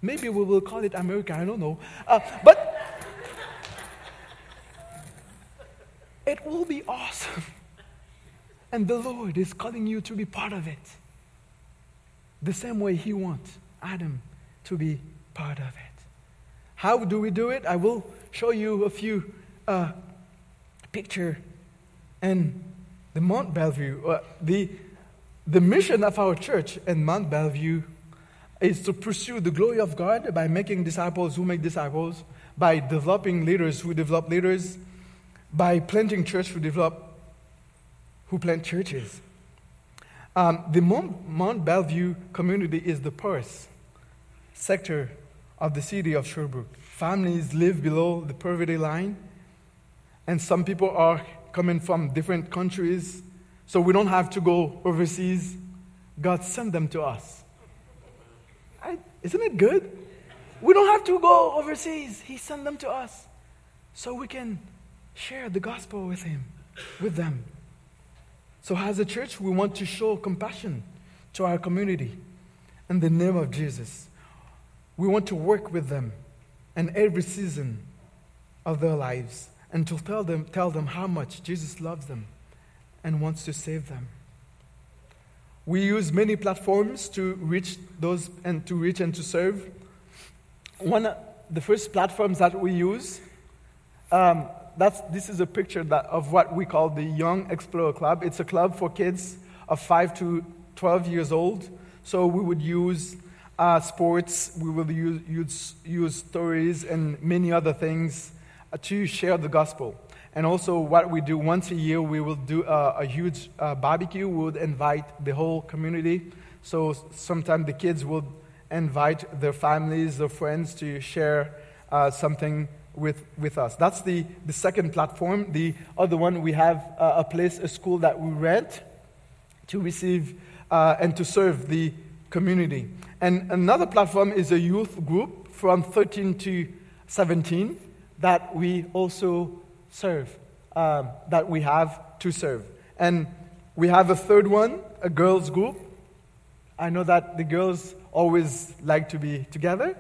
Maybe we will call it America, I don't know. Uh, but It will be awesome. And the Lord is calling you to be part of it. The same way He wants Adam to be part of it. How do we do it? I will show you a few uh, picture and the Mount Bellevue. Uh, the, the mission of our church in Mount Bellevue is to pursue the glory of God by making disciples who make disciples, by developing leaders who develop leaders, by planting church to develop who plant churches. Um, the Mount, Mount Bellevue community is the poorest sector of the city of Sherbrooke. Families live below the poverty line, and some people are coming from different countries, so we don't have to go overseas. God sent them to us. I, isn't it good? We don't have to go overseas. He sent them to us so we can share the gospel with him, with them. So, as a church, we want to show compassion to our community in the name of Jesus. We want to work with them in every season of their lives and to tell them, tell them how much Jesus loves them and wants to save them. We use many platforms to reach those and to reach and to serve. One, the first platforms that we use, um, that's, this is a picture that, of what we call the Young Explorer Club. It's a club for kids of 5 to 12 years old. So we would use uh, sports, we will use, use, use stories and many other things uh, to share the gospel. And also, what we do once a year, we will do a, a huge uh, barbecue. We would invite the whole community. So sometimes the kids would invite their families, their friends to share uh, something with, with us. That's the, the second platform. The other one, we have uh, a place, a school that we rent to receive uh, and to serve the community. And another platform is a youth group from 13 to 17 that we also serve, um, that we have to serve. And we have a third one, a girls' group. I know that the girls always like to be together.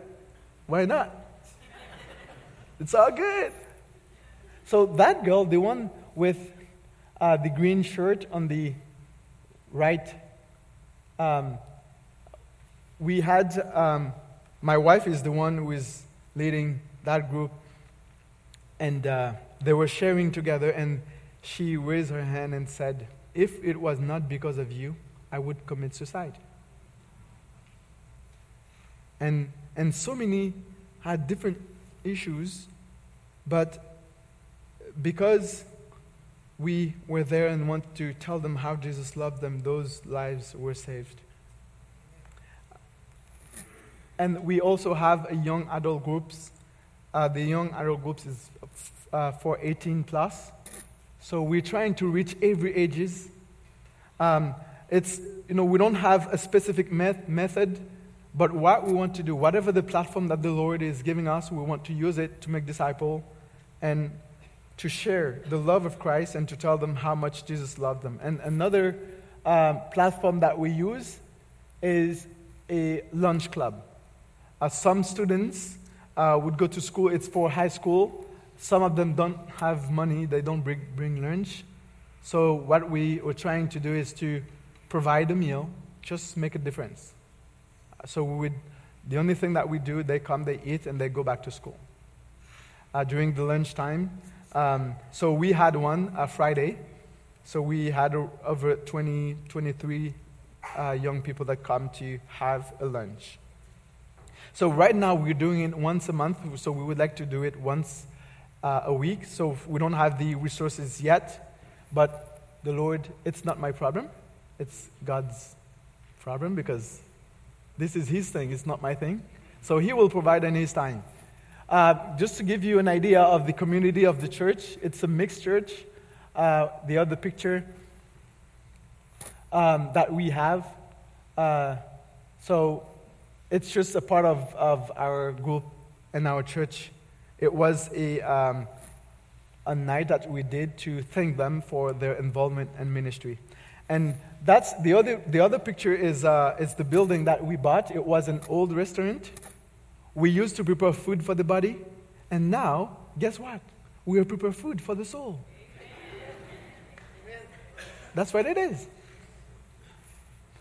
Why not? It's all good. So that girl, the one with uh, the green shirt on the right um, we had, um, my wife is the one who is leading that group, and uh, they were sharing together, and she raised her hand and said, If it was not because of you, I would commit suicide. And, and so many had different issues, but because we were there and want to tell them how Jesus loved them, those lives were saved. And we also have a young adult groups. Uh, the young adult groups is uh, for 18 plus. So we're trying to reach every ages. Um, it's, you know, we don't have a specific met- method, but what we want to do, whatever the platform that the Lord is giving us, we want to use it to make disciple and to share the love of Christ and to tell them how much Jesus loved them. And another um, platform that we use is a lunch club. Uh, some students uh, would go to school, it's for high school. Some of them don't have money, they don't bring, bring lunch. So, what we were trying to do is to provide a meal, just make a difference. So, we the only thing that we do, they come, they eat, and they go back to school. Uh, during the lunchtime, um, so we had one uh, Friday. So we had over 20, 23 uh, young people that come to have a lunch. So right now we're doing it once a month, so we would like to do it once uh, a week. So we don't have the resources yet, but the Lord, it's not my problem. It's God's problem because this is His thing, it's not my thing. So He will provide in His time. Uh, just to give you an idea of the community of the church, it's a mixed church. Uh, the other picture um, that we have. Uh, so it's just a part of, of our group and our church. It was a, um, a night that we did to thank them for their involvement in ministry. And that's the other, the other picture is, uh, is the building that we bought. It was an old restaurant. We used to prepare food for the body. And now, guess what? We are prepare food for the soul. That's what it is.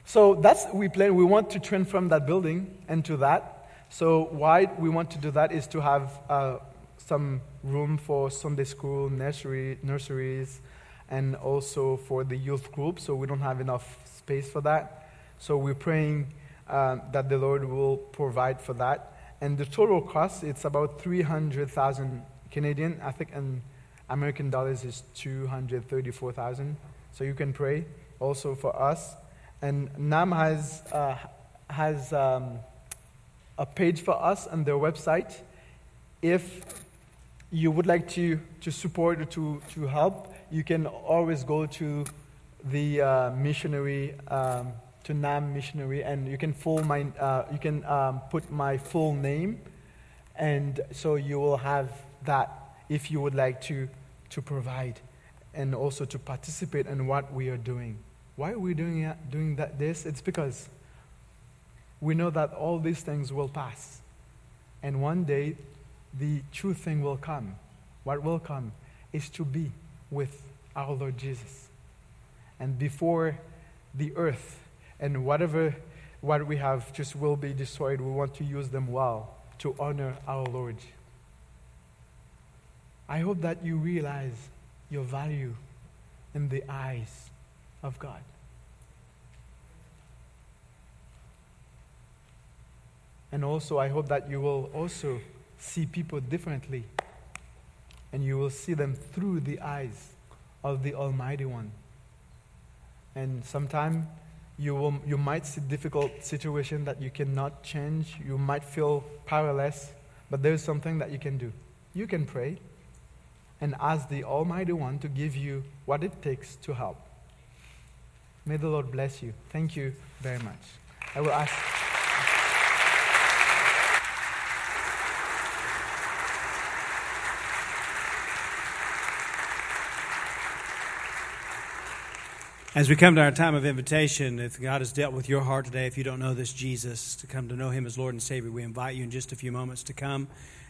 So that's we plan. We want to transform that building into that. So why we want to do that is to have uh, some room for Sunday school, nursery, nurseries, and also for the youth group. So we don't have enough space for that. So we're praying uh, that the Lord will provide for that. And the total cost it's about three hundred thousand Canadian. I think and American dollars is two hundred thirty-four thousand. So you can pray also for us. And NAM has, uh, has um, a page for us on their website. If you would like to, to support or to, to help, you can always go to the uh, missionary, um, to NAM missionary, and you can, full my, uh, you can um, put my full name, and so you will have that if you would like to, to provide and also to participate in what we are doing. Why are we doing, doing that, this? It's because we know that all these things will pass. And one day, the true thing will come. What will come is to be with our Lord Jesus. And before the earth And whatever what we have just will be destroyed, we want to use them well to honor our Lord. I hope that you realize your value in the eyes of God. And also, I hope that you will also see people differently and you will see them through the eyes of the Almighty One. And sometimes you, will, you might see difficult situation that you cannot change. You might feel powerless, but there's something that you can do. You can pray and ask the Almighty One to give you what it takes to help. May the Lord bless you. Thank you very much. I will ask. As we come to our time of invitation, if God has dealt with your heart today, if you don't know this Jesus, to come to know him as Lord and Savior, we invite you in just a few moments to come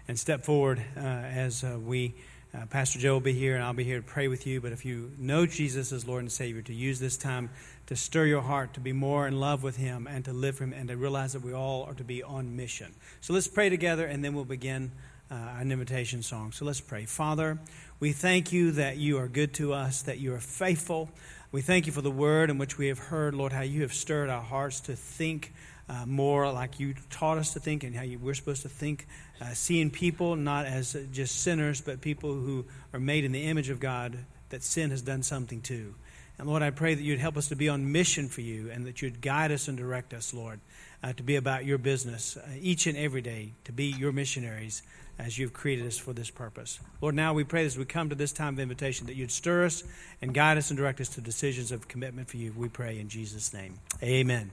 and step forward uh, as uh, we, uh, Pastor Joe will be here and I'll be here to pray with you. But if you know Jesus as Lord and Savior, to use this time to stir your heart, to be more in love with him and to live for him and to realize that we all are to be on mission. So let's pray together and then we'll begin uh, an invitation song. So let's pray. Father, we thank you that you are good to us, that you are faithful. We thank you for the word in which we have heard, Lord, how you have stirred our hearts to think uh, more like you taught us to think and how you, we're supposed to think, uh, seeing people not as just sinners, but people who are made in the image of God that sin has done something to. And Lord, I pray that you'd help us to be on mission for you and that you'd guide us and direct us, Lord, uh, to be about your business uh, each and every day, to be your missionaries as you've created us for this purpose. Lord, now we pray as we come to this time of invitation that you'd stir us and guide us and direct us to decisions of commitment for you. We pray in Jesus' name. Amen.